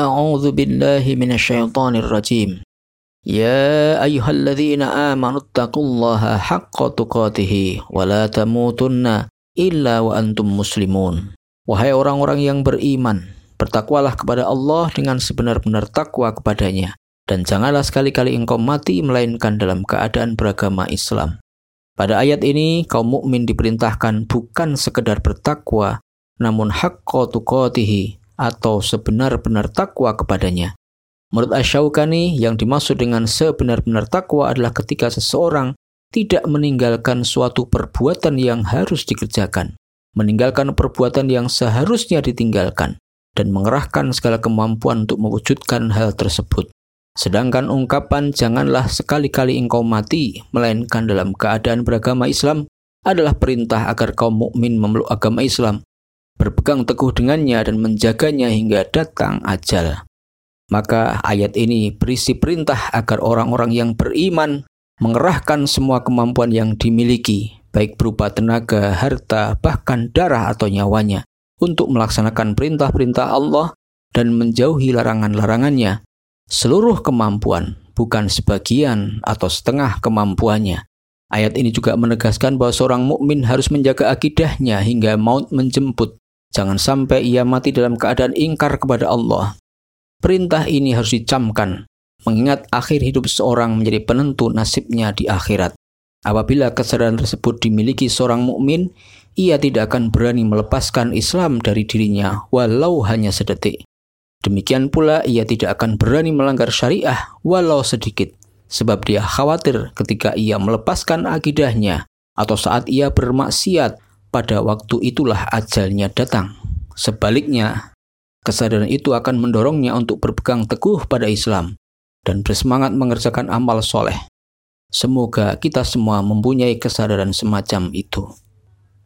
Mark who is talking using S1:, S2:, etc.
S1: أعوذ بالله من الشيطان الرجيم يا أيها الذين آمنوا اتقوا الله حق تقاته ولا تموتن إلا وأنتم مسلمون Wahai orang-orang yang beriman, bertakwalah kepada Allah dengan sebenar-benar takwa kepadanya, dan janganlah sekali-kali engkau mati melainkan dalam keadaan beragama Islam. Pada ayat ini, kaum mukmin diperintahkan bukan sekedar bertakwa, namun haqqa tuqatihi atau sebenar-benar takwa kepadanya. Menurut Asyaukani, yang dimaksud dengan sebenar-benar takwa adalah ketika seseorang tidak meninggalkan suatu perbuatan yang harus dikerjakan, meninggalkan perbuatan yang seharusnya ditinggalkan, dan mengerahkan segala kemampuan untuk mewujudkan hal tersebut. Sedangkan ungkapan janganlah sekali-kali engkau mati, melainkan dalam keadaan beragama Islam, adalah perintah agar kaum mukmin memeluk agama Islam berpegang teguh dengannya dan menjaganya hingga datang ajal. Maka ayat ini berisi perintah agar orang-orang yang beriman mengerahkan semua kemampuan yang dimiliki, baik berupa tenaga, harta, bahkan darah atau nyawanya, untuk melaksanakan perintah-perintah Allah dan menjauhi larangan-larangannya. Seluruh kemampuan, bukan sebagian atau setengah kemampuannya. Ayat ini juga menegaskan bahwa seorang mukmin harus menjaga akidahnya hingga maut menjemput Jangan sampai ia mati dalam keadaan ingkar kepada Allah. Perintah ini harus dicamkan, mengingat akhir hidup seorang menjadi penentu nasibnya di akhirat. Apabila kesadaran tersebut dimiliki seorang mukmin, ia tidak akan berani melepaskan Islam dari dirinya walau hanya sedetik. Demikian pula ia tidak akan berani melanggar syariah walau sedikit, sebab dia khawatir ketika ia melepaskan akidahnya atau saat ia bermaksiat pada waktu itulah ajalnya datang. Sebaliknya, kesadaran itu akan mendorongnya untuk berpegang teguh pada Islam dan bersemangat mengerjakan amal soleh. Semoga kita semua mempunyai kesadaran semacam itu.